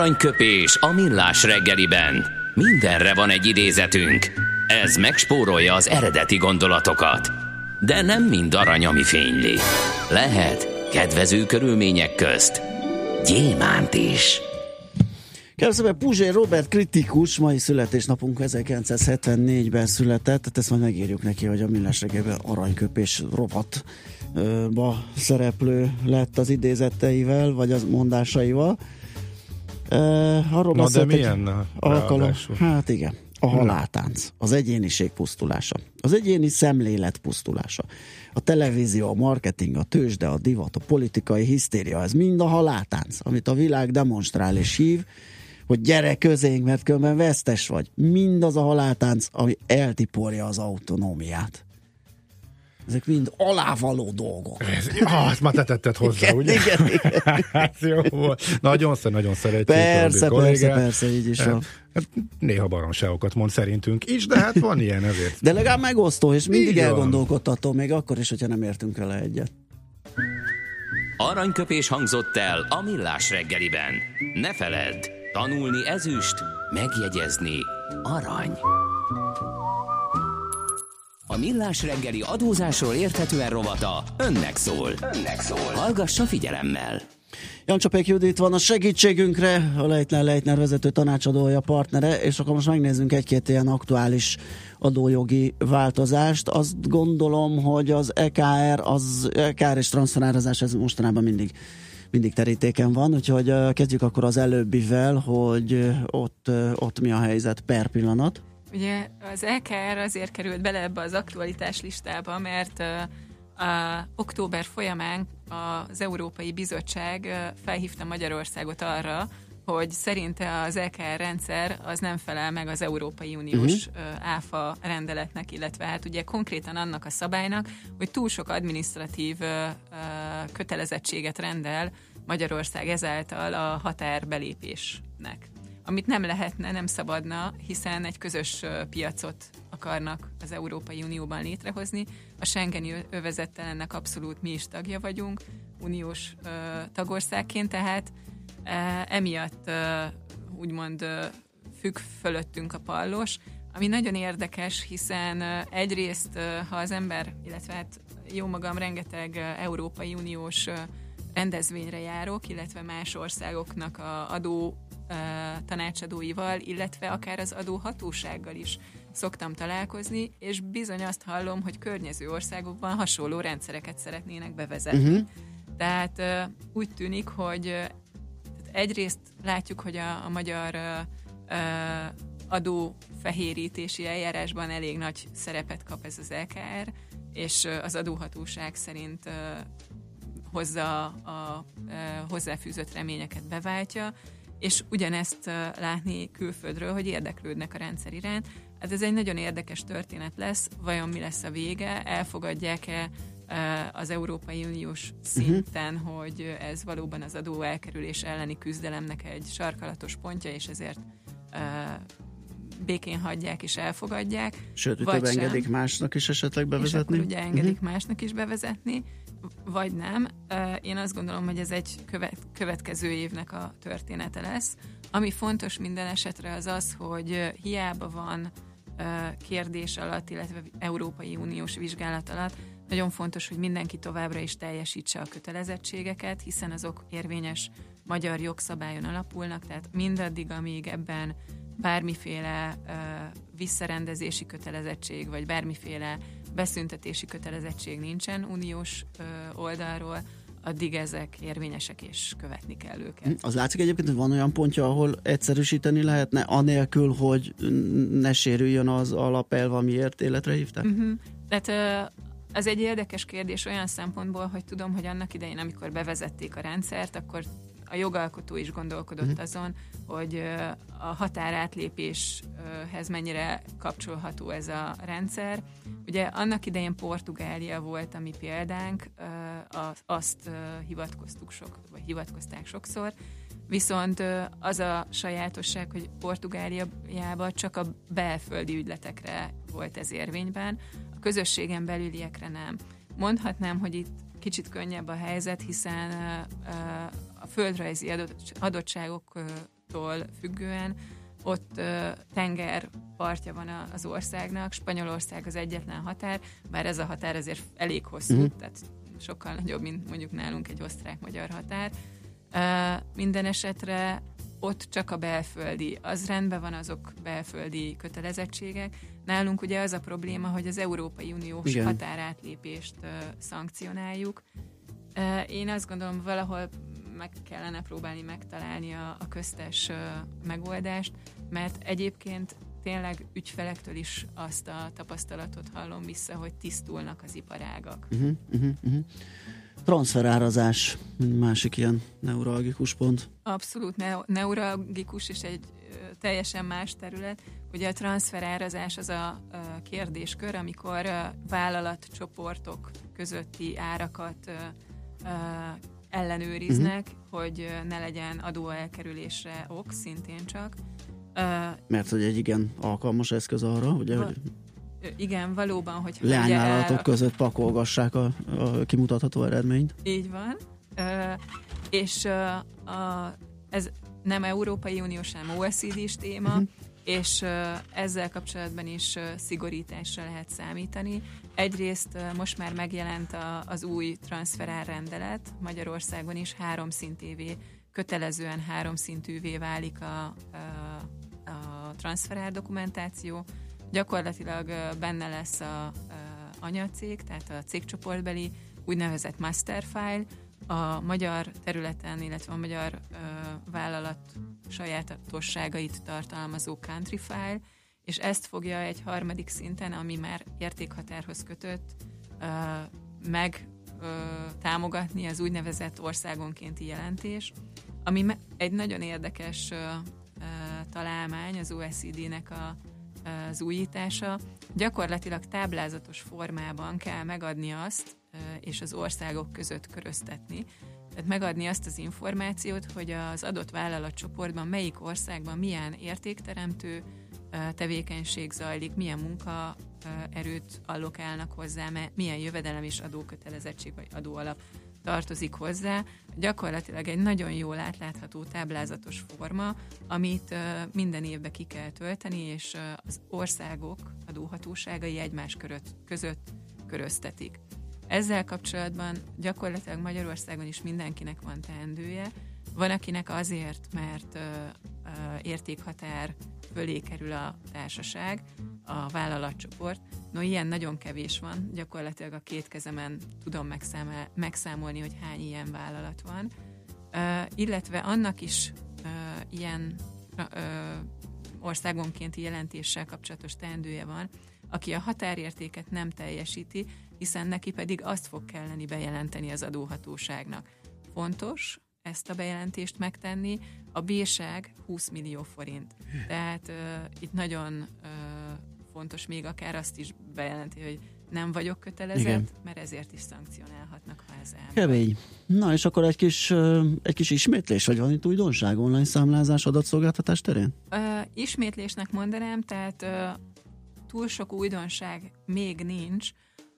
Aranyköpés a millás reggeliben. Mindenre van egy idézetünk. Ez megspórolja az eredeti gondolatokat. De nem mind arany, ami fényli. Lehet kedvező körülmények közt gyémánt is. Kérlek szépen, Puzsé Robert kritikus, mai születésnapunk 1974-ben született, tehát ezt majd megírjuk neki, hogy a Millás reggelben aranyköpés rovatba szereplő lett az idézeteivel, vagy az mondásaival. Uh, arról Na de milyen alkalom. ráadásul? Hát igen. A haláltánc, az egyéniség pusztulása, az egyéni szemlélet pusztulása, a televízió, a marketing, a tőzsde, a divat, a politikai hisztéria, ez mind a haláltánc, amit a világ demonstrál és hív, hogy gyere közénk, mert különben vesztes vagy. Mind az a haláltánc, ami eltiporja az autonómiát. Ezek mind alávaló dolgok. Ez, ah, ezt már te tetted hozzá, Igen, ugye? igen, igen. hát jó volt. Nagyon, szer, nagyon szeretjük. Persze, persze, kollégát. persze, így is van. Hát, néha baromságokat mond szerintünk is, de hát van ilyen ezért. De legalább megosztó, és mindig Így elgondolkodtató, még akkor is, hogyha nem értünk vele egyet. Aranyköpés hangzott el a millás reggeliben. Ne feledd, tanulni ezüst, megjegyezni arany. A millás reggeli adózásról érthetően rovata önnek szól. Önnek szól. Hallgassa figyelemmel. Jancsapék Judit van a segítségünkre, a Leitner Leitner vezető tanácsadója, partnere, és akkor most megnézzünk egy-két ilyen aktuális adójogi változást. Azt gondolom, hogy az EKR, az EKR és transferárazás ez mostanában mindig mindig terítéken van, úgyhogy kezdjük akkor az előbbivel, hogy ott, ott mi a helyzet per pillanat. Ugye az EKR azért került bele ebbe az aktualitás listába, mert a október folyamán az Európai Bizottság felhívta Magyarországot arra, hogy szerinte az EKR rendszer az nem felel meg az Európai Uniós uh-huh. áfa rendeletnek, illetve hát ugye konkrétan annak a szabálynak, hogy túl sok administratív kötelezettséget rendel Magyarország ezáltal a határbelépésnek amit nem lehetne, nem szabadna, hiszen egy közös ö, piacot akarnak az Európai Unióban létrehozni. A Schengeni ö- övezettel ennek abszolút mi is tagja vagyunk, uniós ö, tagországként, tehát e, emiatt ö, úgymond ö, függ fölöttünk a pallos, ami nagyon érdekes, hiszen ö, egyrészt, ö, ha az ember, illetve hát jó magam rengeteg ö, Európai Uniós ö, rendezvényre járok, illetve más országoknak a adó ö, tanácsadóival, illetve akár az adóhatósággal is szoktam találkozni, és bizony azt hallom, hogy környező országokban hasonló rendszereket szeretnének bevezetni. Uh-huh. Tehát úgy tűnik, hogy egyrészt látjuk, hogy a, a magyar ö, adófehérítési eljárásban elég nagy szerepet kap ez az LKR, és az adóhatóság szerint hozza a, a hozzáfűzött reményeket beváltja, és ugyanezt látni külföldről, hogy érdeklődnek a rendszer iránt. Hát ez egy nagyon érdekes történet lesz, vajon mi lesz a vége, elfogadják-e az Európai Uniós szinten, uh-huh. hogy ez valóban az adó elkerülés elleni küzdelemnek egy sarkalatos pontja, és ezért ö, békén hagyják és elfogadják. Sőt, vagy sem. engedik másnak is esetleg És bevezetni. akkor ugye engedik uh-huh. másnak is bevezetni, vagy nem. Én azt gondolom, hogy ez egy követ, következő évnek a története lesz. Ami fontos minden esetre az az, hogy hiába van kérdés alatt, illetve Európai Uniós vizsgálat alatt, nagyon fontos, hogy mindenki továbbra is teljesítse a kötelezettségeket, hiszen azok érvényes magyar jogszabályon alapulnak, tehát mindaddig, amíg ebben bármiféle ö, visszarendezési kötelezettség, vagy bármiféle beszüntetési kötelezettség nincsen uniós oldalról, addig ezek érvényesek és követni kell őket. Az látszik egyébként, hogy van olyan pontja, ahol egyszerűsíteni lehetne, anélkül, hogy ne sérüljön az alapelv, amiért életre hívták? Uh-huh. Tehát ö, ez egy érdekes kérdés olyan szempontból, hogy tudom, hogy annak idején, amikor bevezették a rendszert, akkor a jogalkotó is gondolkodott uh-huh. azon, hogy a határátlépéshez mennyire kapcsolható ez a rendszer. Ugye annak idején Portugália volt a mi példánk, azt hivatkoztuk sok, vagy hivatkozták sokszor, Viszont az a sajátosság, hogy Portugáliában csak a belföldi ügyletekre volt ez érvényben, a közösségen belüliekre nem. Mondhatnám, hogy itt kicsit könnyebb a helyzet, hiszen földrajzi adottságoktól függően ott tenger partja van az országnak, Spanyolország az egyetlen határ, bár ez a határ azért elég hosszú, uh-huh. tehát sokkal nagyobb, mint mondjuk nálunk egy osztrák-magyar határ. Minden esetre ott csak a belföldi, az rendben van azok belföldi kötelezettségek. Nálunk ugye az a probléma, hogy az Európai Uniós Igen. határátlépést szankcionáljuk. Én azt gondolom, valahol meg kellene próbálni megtalálni a, a köztes megoldást, mert egyébként tényleg ügyfelektől is azt a tapasztalatot hallom vissza, hogy tisztulnak az iparágak. Uh-huh, uh-huh, uh-huh transferárazás, másik ilyen neuralgikus pont. Abszolút ne- neuralgikus és egy ö, teljesen más terület. Ugye a transferárazás az a ö, kérdéskör, amikor ö, vállalatcsoportok közötti árakat ö, ö, ellenőriznek, uh-huh. hogy ne legyen adóelkerülésre ok, szintén csak. Mert hogy egy igen alkalmas eszköz arra, ugye, va- hogy igen, valóban, hogy leányvállalatok el... között pakolgassák a, a kimutatható eredményt. Így van. És uh, a, ez nem Európai Uniós, hanem OECD-s téma, uh-huh. És ezzel kapcsolatban is szigorításra lehet számítani. Egyrészt most már megjelent a, az új transferár rendelet, Magyarországon is három szintévé, kötelezően három szintűvé válik a, a, a transferár dokumentáció, Gyakorlatilag benne lesz a, a anyacég, tehát a cégcsoportbeli úgynevezett master file, a magyar területen, illetve a magyar ö, vállalat sajátosságait tartalmazó country file, és ezt fogja egy harmadik szinten, ami már értékhatárhoz kötött, ö, meg ö, támogatni az úgynevezett országonkénti jelentés, ami egy nagyon érdekes ö, ö, találmány az OECD-nek a az újítása, gyakorlatilag táblázatos formában kell megadni azt, és az országok között köröztetni, tehát megadni azt az információt, hogy az adott vállalatcsoportban melyik országban milyen értékteremtő tevékenység zajlik, milyen munkaerőt allokálnak hozzá, milyen jövedelem és adókötelezettség vagy adóalap tartozik hozzá, gyakorlatilag egy nagyon jól átlátható táblázatos forma, amit minden évben ki kell tölteni, és az országok adóhatóságai egymás között köröztetik. Ezzel kapcsolatban gyakorlatilag Magyarországon is mindenkinek van teendője. Van, akinek azért, mert értékhatár fölé kerül a társaság, a vállalatcsoport. No, ilyen nagyon kevés van, gyakorlatilag a két kezemen tudom megszámol, megszámolni, hogy hány ilyen vállalat van. Uh, illetve annak is uh, ilyen uh, országonkénti jelentéssel kapcsolatos teendője van, aki a határértéket nem teljesíti, hiszen neki pedig azt fog kelleni bejelenteni az adóhatóságnak. Fontos, ezt a bejelentést megtenni. A bírság 20 millió forint. Tehát uh, itt nagyon uh, fontos még akár azt is bejelenti, hogy nem vagyok kötelezett, Igen. mert ezért is szankcionálhatnak, ha ez elmegy. Kemény. Na és akkor egy kis, egy kis ismétlés, vagy van itt újdonság online számlázás adatszolgáltatás terén? Uh, ismétlésnek mondanám, tehát uh, túl sok újdonság még nincs,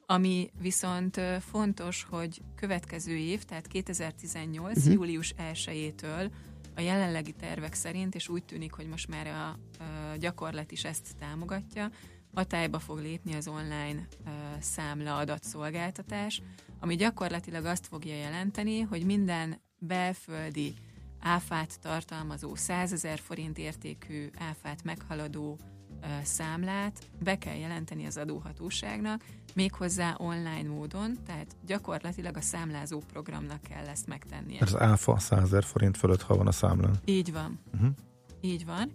ami viszont fontos, hogy következő év, tehát 2018. Uh-huh. Mhm. július 1-től a jelenlegi tervek szerint, és úgy tűnik, hogy most már a, a gyakorlat is ezt támogatja, hatályba fog lépni az online uh, számla adatszolgáltatás, ami gyakorlatilag azt fogja jelenteni, hogy minden belföldi áfát tartalmazó 100 ezer forint értékű áfát meghaladó számlát be kell jelenteni az adóhatóságnak, méghozzá online módon, tehát gyakorlatilag a számlázó programnak kell ezt megtennie. Ez áfa 100 ezer forint fölött, ha van a számlán. Így van. Uh-huh. Így van.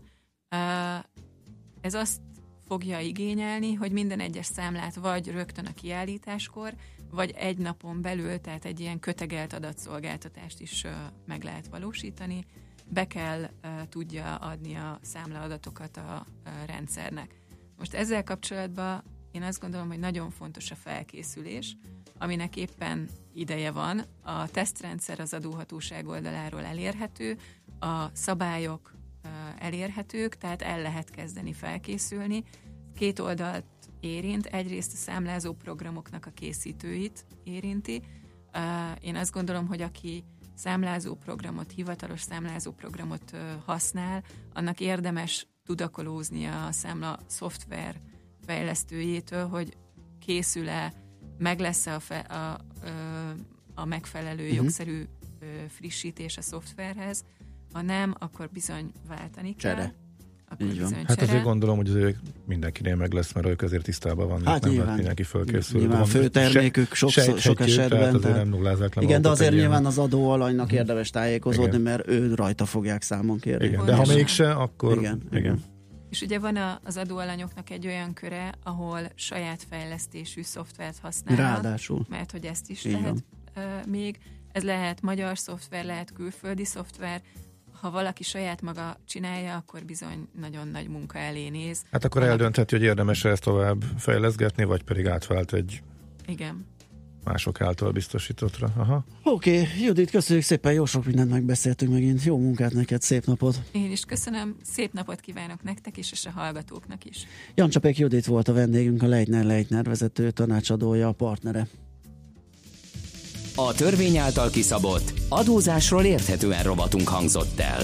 Ez azt fogja igényelni, hogy minden egyes számlát vagy rögtön a kiállításkor, vagy egy napon belül, tehát egy ilyen kötegelt adatszolgáltatást is meg lehet valósítani, be kell tudja adni a számlaadatokat a rendszernek. Most ezzel kapcsolatban én azt gondolom, hogy nagyon fontos a felkészülés, aminek éppen ideje van. A tesztrendszer az adóhatóság oldaláról elérhető, a szabályok elérhetők, tehát el lehet kezdeni felkészülni. Két oldalt érint, egyrészt a számlázó programoknak a készítőit érinti. Én azt gondolom, hogy aki számlázó programot, hivatalos számlázó programot használ, annak érdemes tudakolóznia a számla szoftver fejlesztőjétől, hogy készül-e, meg lesz-e a, fe, a, a, megfelelő uh-huh. jogszerű frissítés a szoftverhez, ha nem, akkor bizony váltani kell. Akkor Így van. Hát azért gondolom, hogy azért mindenkinél meg lesz, mert ők azért tisztában vannak, hát nem nyilván, mindenki fölkészül. Nyilván főtermékük sok, sok esetben. Tehát azért nem nullázák le Igen, de azért nyilván az adóalanynak érdemes tájékozódni, igen. mert ő rajta fogják számon kérni. Igen, de ha mégse, akkor... Igen, igen. igen. És ugye van a, az adóalanyoknak egy olyan köre, ahol saját fejlesztésű szoftvert használnak. Ráadásul. Mert hogy ezt is Így lehet uh, még. Ez lehet magyar szoftver, lehet külföldi szoftver, ha valaki saját maga csinálja, akkor bizony nagyon nagy munka elé néz. Hát akkor Annak... eldöntheti, hogy érdemes ezt tovább fejleszgetni, vagy pedig átvált egy Igen. mások által biztosítottra. Aha. Oké, okay, Judit, köszönjük szépen, jó sok mindent megbeszéltünk megint. Jó munkát neked, szép napot! Én is köszönöm, szép napot kívánok nektek is, és a hallgatóknak is. Jancsapék Judit volt a vendégünk, a Leitner Leitner vezető tanácsadója, a partnere. A törvény által kiszabott, adózásról érthetően robotunk hangzott el.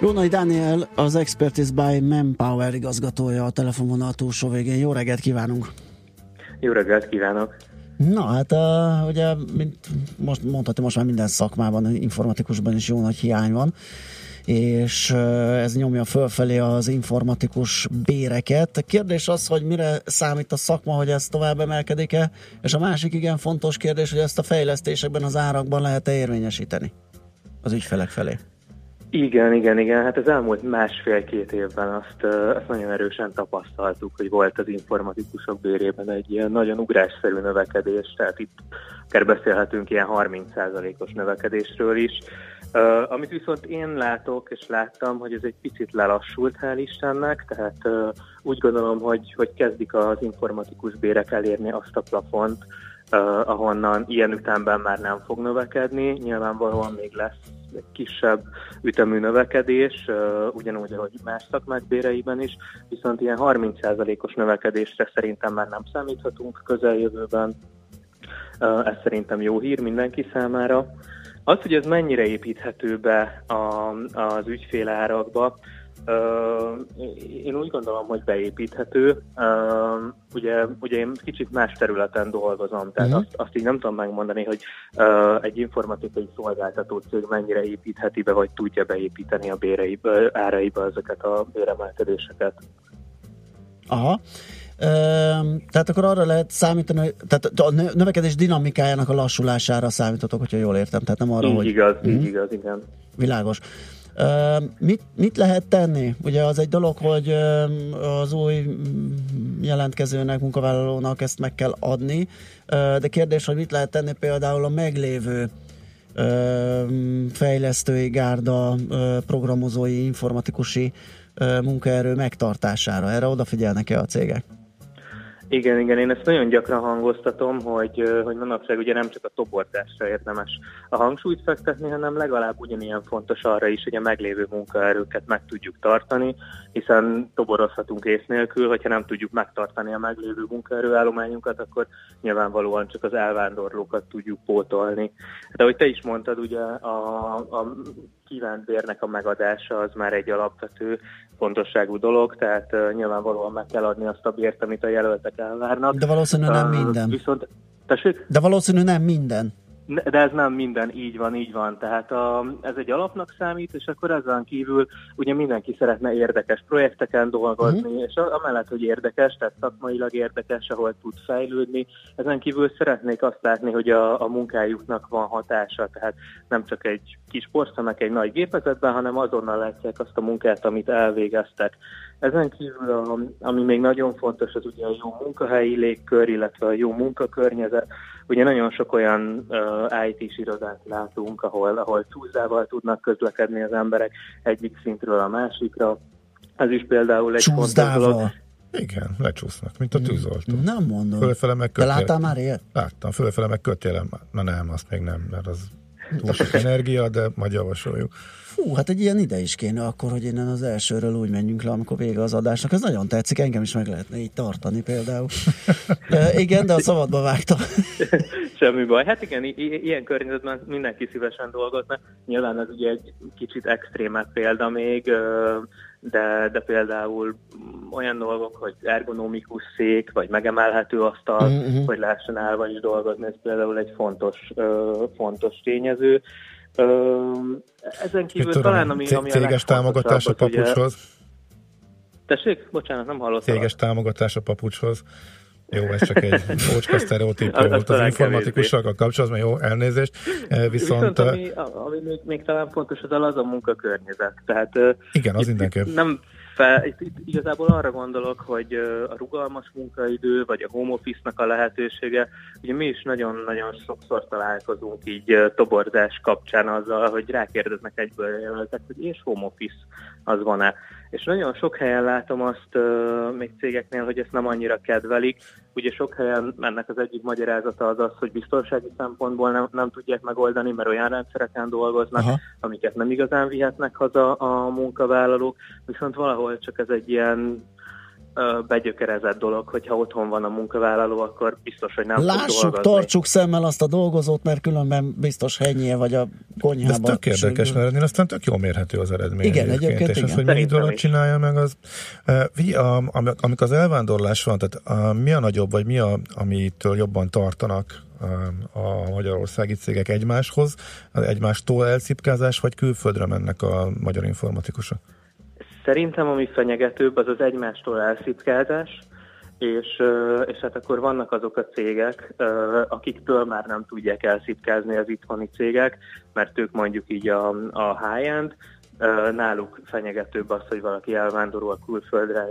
Rónai Dániel, az Expertise by Manpower igazgatója a telefonvonal túlsó végén. Jó reggelt kívánunk! Jó reggelt kívánok! Na hát uh, ugye, mint most mondhatni, most már minden szakmában, informatikusban is jó nagy hiány van és ez nyomja fölfelé az informatikus béreket. A kérdés az, hogy mire számít a szakma, hogy ez tovább emelkedik-e, és a másik igen fontos kérdés, hogy ezt a fejlesztésekben az árakban lehet-e érvényesíteni az ügyfelek felé. Igen, igen, igen. Hát az elmúlt másfél-két évben azt, azt nagyon erősen tapasztaltuk, hogy volt az informatikusok bérében egy ilyen nagyon ugrásszerű növekedés, tehát itt akár beszélhetünk ilyen 30%-os növekedésről is. Uh, amit viszont én látok, és láttam, hogy ez egy picit lelassult, hál' Istennek, tehát uh, úgy gondolom, hogy, hogy kezdik az informatikus bérek elérni azt a plafont, uh, ahonnan ilyen ütemben már nem fog növekedni. Nyilvánvalóan még lesz kisebb ütemű növekedés, ugyanúgy, ahogy más szakmák béreiben is, viszont ilyen 30%-os növekedésre szerintem már nem számíthatunk közeljövőben. Ez szerintem jó hír mindenki számára. Az, hogy ez mennyire építhető be a, az ügyfélárakba, én úgy gondolom, hogy beépíthető. Ugye, ugye én kicsit más területen dolgozom, tehát uh-huh. azt, azt így nem tudom megmondani, hogy egy informatikai szolgáltató cég mennyire építheti be, vagy tudja beépíteni a béreibe, áraiba ezeket a béremelkedéseket. Aha tehát akkor arra lehet számítani, tehát a növekedés dinamikájának a lassulására számítotok, hogyha jól értem. Tehát nem arra, így hogy... igaz, így uh-huh. igaz, igen. Világos. Mit, mit lehet tenni? Ugye az egy dolog, hogy az új jelentkezőnek, munkavállalónak ezt meg kell adni, de kérdés, hogy mit lehet tenni például a meglévő fejlesztői gárda, programozói, informatikusi munkaerő megtartására. Erre odafigyelnek-e a cégek? Igen, igen, én ezt nagyon gyakran hangoztatom, hogy, hogy manapság ugye nem csak a tobortásra érdemes a hangsúlyt fektetni, hanem legalább ugyanilyen fontos arra is, hogy a meglévő munkaerőket meg tudjuk tartani, hiszen toborozhatunk ész nélkül, hogyha nem tudjuk megtartani a meglévő munkaerőállományunkat, akkor nyilvánvalóan csak az elvándorlókat tudjuk pótolni. De ahogy te is mondtad, ugye a, a kívánt bérnek a megadása az már egy alapvető fontosságú dolog, tehát uh, nyilvánvalóan meg kell adni azt a bért, amit a jelöltek elvárnak. De valószínűleg nem minden. Viszont, tessék? De valószínűleg nem minden. De ez nem minden, így van, így van. Tehát a, ez egy alapnak számít, és akkor ezen kívül ugye mindenki szeretne érdekes projekteken dolgozni, uh-huh. és amellett, hogy érdekes, tehát szakmailag érdekes, ahol tud fejlődni, ezen kívül szeretnék azt látni, hogy a, a munkájuknak van hatása, tehát nem csak egy kis porszanak egy nagy gépezetben, hanem azonnal látják azt a munkát, amit elvégeztek. Ezen kívül, a, ami még nagyon fontos, az ugye a jó munkahelyi légkör, illetve a jó munkakörnyezet. Ugye nagyon sok olyan uh, IT-s irodát látunk, ahol, ahol csúszával tudnak közlekedni az emberek egyik szintről a másikra. Ez is például egy fontos dolog. Igen, lecsúsznak, mint a tűzoltó. Nem mondom. Fölfele meg kötjelem. Te láttál már ilyet? Láttam, fölfele meg kötjelem. Na nem, azt még nem, mert az túl sok energia, de majd javasoljuk. Fú, hát egy ilyen ide is kéne akkor, hogy innen az elsőről úgy menjünk le, amikor vége az adásnak. Ez nagyon tetszik, engem is meg lehetne így tartani például. De, igen, de a szabadba vágtam. Semmi baj. Hát igen, i- ilyen környezetben mindenki szívesen dolgozna. Nyilván ez ugye egy kicsit extrémebb példa még, de, de például olyan dolgok, hogy ergonomikus szék, vagy megemelhető asztal, mm-hmm. hogy lehessen állva is dolgozni, ez például egy fontos, fontos tényező. Ezen kívül tudom, talán, ami, ami céges támogatás a papucshoz. Ugye... Tessék? Bocsánat, nem hallottam. Céges támogatás a papucshoz. Jó, ez csak egy ócska sztereotípia volt az informatikusokkal kapcsolatban, jó, elnézést. Viszont, Viszont ami, ami még, még talán fontos, az a munkakörzet. Tehát, igen, az mindenképp. Nem Fel, itt, itt igazából arra gondolok, hogy a rugalmas munkaidő, vagy a home office-nak a lehetősége, ugye mi is nagyon-nagyon sokszor találkozunk így toborzás kapcsán azzal, hogy rákérdeznek egyből jelöltek, hogy és home office az van-e. És nagyon sok helyen látom azt még cégeknél, hogy ezt nem annyira kedvelik. Ugye sok helyen ennek az egyik magyarázata az az, hogy biztonsági szempontból nem, nem tudják megoldani, mert olyan rendszereken dolgoznak, Aha. amiket nem igazán vihetnek haza a munkavállalók, viszont valahol csak ez egy ilyen begyökerezett dolog, hogyha otthon van a munkavállaló, akkor biztos, hogy nem Lássuk, fog tartsuk szemmel azt a dolgozót, mert különben biztos hennyie vagy a konyhában. Ez tök érdekes, mert ennél aztán tök jól mérhető az eredmény. Igen, egyébként, egyébként és igen. az, hogy mennyi dolog csinálja meg, az amikor az elvándorlás van, tehát a, mi a nagyobb, vagy mi a, amitől jobban tartanak a magyarországi cégek egymáshoz, egymástól elszipkázás, vagy külföldre mennek a magyar informatikusok? Szerintem ami fenyegetőbb, az az egymástól elszipkázás, és, és hát akkor vannak azok a cégek, akiktől már nem tudják elszipkázni az itthoni cégek, mert ők mondjuk így a, a high-end, náluk fenyegetőbb az, hogy valaki elvándorol külföldre.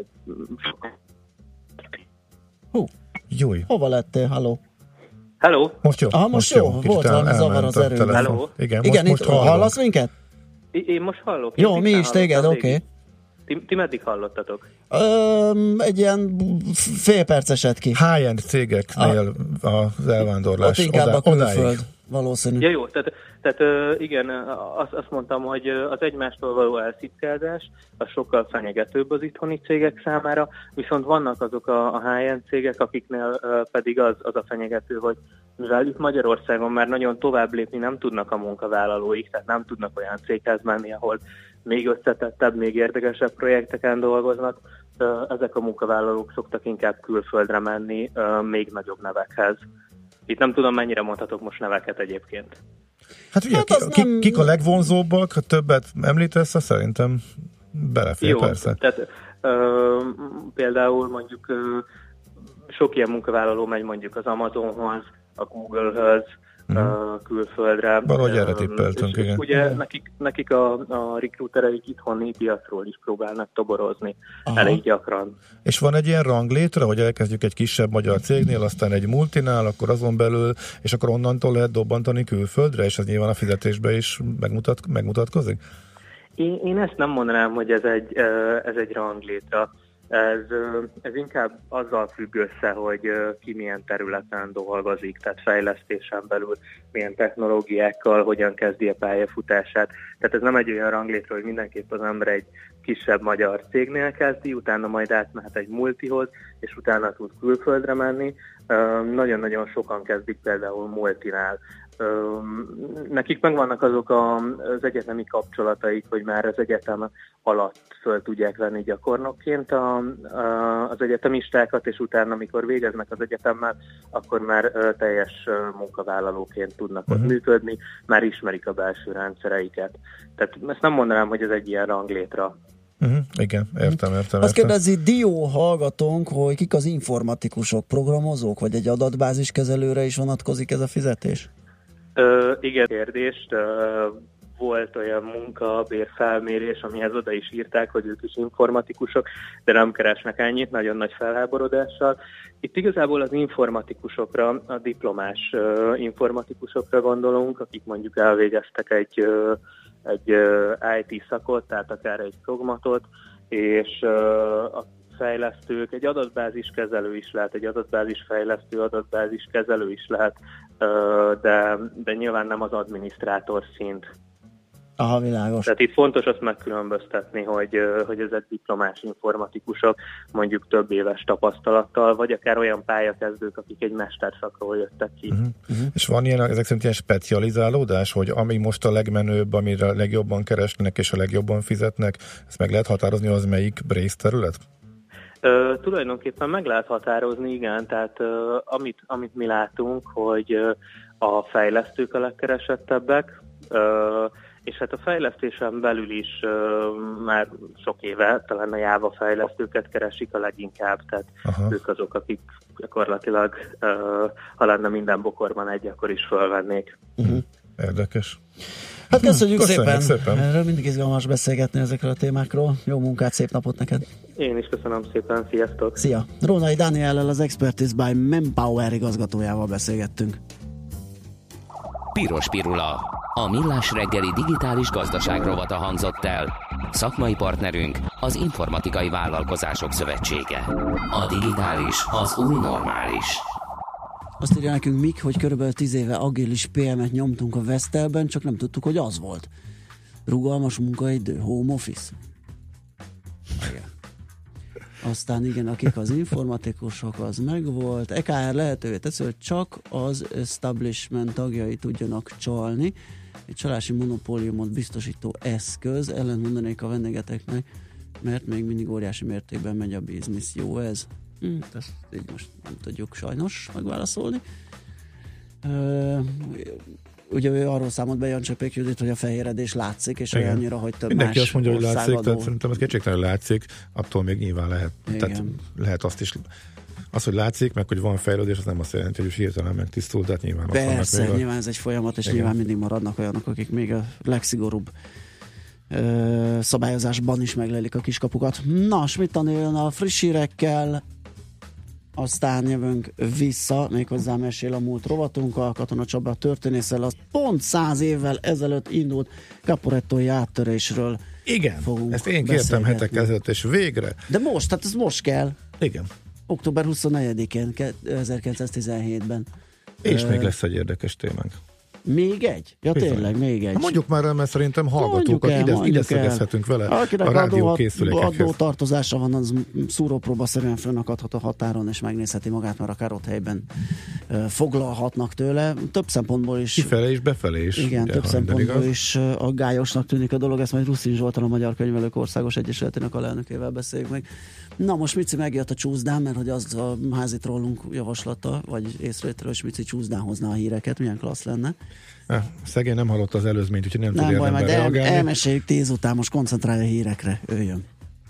Hú, Júj. Hova lettél? Halló? Hello. Most jó. Aha, most, most jó. jó. Volt valami zavar az erőben. Hello. Igen, Igen most, itt most hallasz minket? Én most hallok. Jó, mi is téged, oké. Okay. Ti, ti meddig hallottatok? Öm, egy ilyen fél perceset ki. High-end cégeknél a, az elvándorlás Ott inkább oda, a külföld, odáig. valószínű. Ja jó, tehát, tehát igen, azt, azt mondtam, hogy az egymástól való elszipkázás az sokkal fenyegetőbb az itthoni cégek számára, viszont vannak azok a, a high-end cégek, akiknél pedig az, az a fenyegető, hogy mivel itt Magyarországon már nagyon tovább lépni nem tudnak a munkavállalóik, tehát nem tudnak olyan céghez menni, ahol még összetettebb, még érdekesebb projekteken dolgoznak, ezek a munkavállalók szoktak inkább külföldre menni, még nagyobb nevekhez. Itt nem tudom, mennyire mondhatok most neveket egyébként. Hát ugye, hát ki, nem... kik a legvonzóbbak, ha többet említesz, szerintem belefér, Jó, persze. Tehát, ö, például mondjuk ö, sok ilyen munkavállaló megy mondjuk az Amazonhoz, a Google-höz, uh-huh. külföldre. Valahogy erre tippeltünk, és, igen. Ugye nekik, nekik a, a recruitereik itthoni piacról is próbálnak toborozni Aha. elég gyakran. És van egy ilyen ranglétre, hogy elkezdjük egy kisebb magyar cégnél, aztán egy multinál, akkor azon belül, és akkor onnantól lehet dobbantani külföldre, és ez nyilván a fizetésbe is megmutat, megmutatkozik? Én, én ezt nem mondanám, hogy ez egy, ez egy ranglétra. Ez, ez inkább azzal függ össze, hogy ki milyen területen dolgozik, tehát fejlesztésen belül milyen technológiákkal, hogyan kezdi a pályafutását. Tehát ez nem egy olyan ranglétre, hogy mindenképp az ember egy kisebb magyar cégnél kezdi, utána majd átmehet egy multihoz, és utána tud külföldre menni. Nagyon-nagyon sokan kezdik például multinál nekik megvannak azok a, az egyetemi kapcsolataik, hogy már az egyetem alatt föl tudják venni gyakornokként a, a, az egyetemistákat, és utána, amikor végeznek az egyetemmel, akkor már teljes munkavállalóként tudnak uh-huh. ott működni, már ismerik a belső rendszereiket. Tehát ezt nem mondanám, hogy ez egy ilyen ranglétra. Uh-huh, igen, értem, értem. Azt kérdezi Dió hallgatónk, hogy kik az informatikusok, programozók, vagy egy adatbázis kezelőre is vonatkozik ez a fizetés? Ö, igen, kérdést. Volt olyan munka, bérfelmérés, amihez oda is írták, hogy ők is informatikusok, de nem keresnek ennyit, nagyon nagy felháborodással. Itt igazából az informatikusokra, a diplomás uh, informatikusokra gondolunk, akik mondjuk elvégeztek egy, uh, egy uh, IT szakot, tehát akár egy szogmatot, és a fejlesztők, egy adatbázis kezelő is lehet, egy adatbázis fejlesztő, adatbázis kezelő is lehet, de, de nyilván nem az adminisztrátor szint. Aha, világos. Tehát itt fontos azt megkülönböztetni, hogy, hogy ezek diplomás informatikusok, mondjuk több éves tapasztalattal, vagy akár olyan pályakezdők, akik egy mesterszakról jöttek ki. Uh-huh. Uh-huh. És van ilyen, ezek szerint ilyen specializálódás, hogy ami most a legmenőbb, amire a legjobban keresnek és a legjobban fizetnek, ezt meg lehet határozni, az melyik brace terület? Ö, tulajdonképpen meg lehet határozni, igen, tehát ö, amit, amit mi látunk, hogy ö, a fejlesztők a legkeresettebbek, ö, és hát a fejlesztésen belül is ö, már sok éve talán a Java fejlesztőket keresik a leginkább, tehát Aha. ők azok, akik gyakorlatilag, ö, ha lenne minden bokorban egy, akkor is fölvennék. Uh-huh. Érdekes. Hát köszönjük, köszönjük szépen. szépen. Erről mindig izgalmas beszélgetni ezekről a témákról. Jó munkát, szép napot neked. Én is köszönöm szépen, sziasztok! Szia! Rónai Dániellel az Expertise by Manpower igazgatójával beszélgettünk. Piros Pirula. A millás reggeli digitális gazdaság rovata hangzott el. Szakmai partnerünk az Informatikai Vállalkozások Szövetsége. A digitális az új normális. Azt írja nekünk Mik, hogy körülbelül 10 éve agilis PM-et nyomtunk a Vestelben, csak nem tudtuk, hogy az volt. Rugalmas munkaidő, home office. Igen. Aztán igen, akik az informatikusok, az megvolt. EKR lehetővé teszi, hogy csak az establishment tagjai tudjanak csalni. Egy csalási monopóliumot biztosító eszköz, ellen mondanék a vendégeteknek, mert még mindig óriási mértékben megy a biznisz. Jó ez? Hm, ezt így most nem tudjuk sajnos megválaszolni. Ö, ugye ő arról számolt be Jan Csepék Judit, hogy a fehéredés látszik, és Igen. olyannyira, hogy több Mindenki más azt mondja, hogy látszik, országadó- tehát szerintem ez kétségtelenül látszik, attól még nyilván lehet. Igen. Tehát lehet azt is az, hogy látszik, meg hogy van fejlődés, az nem azt jelenti, hogy hirtelen megtisztult, tehát nyilván Persze, még nyilván ez egy folyamat, és Igen. nyilván mindig maradnak olyanok, akik még a legszigorúbb ö, szabályozásban is meglelik a kiskapukat. Na, mit jön a friss hírekkel, aztán jövünk vissza, méghozzá mesél a múlt rovatunk, a Katona Csaba történészel, az pont száz évvel ezelőtt indult Caporettói áttörésről. Igen, fogunk ezt én kértem hetek ezelőtt, és végre. De most, tehát ez most kell. Igen. Október 24-én, ke- 1917-ben. És Ö, még lesz egy érdekes témánk. Még egy? Ja, Bizony. tényleg, még egy. Ha mondjuk már el, mert szerintem hallgatókat el, ide, ide szögezhetünk vele Akinek a rádió adó, tartozása van, az szúrópróba szerűen fönnakadhat a határon, és megnézheti magát, mert akár ott helyben foglalhatnak tőle. Több szempontból is Kifele és befelé is. igen, ugye, több szempontból igaz. is aggályosnak tűnik a dolog, ezt majd Ruszin Zsoltan, a Magyar Könyvelők Országos Egyesületének alelnökével beszéljük meg. Na most Mici megjött a csúszdán, mert hogy az a házi trollunk javaslata, vagy észrevételő, hogy Mici csúszdán hozna a híreket, milyen klassz lenne. Eh, Szegény nem hallott az előzményt, úgyhogy nem, Nem tud baj, majd el, reagálni. elmeséljük tíz után, most koncentrálj a hírekre, ő jön.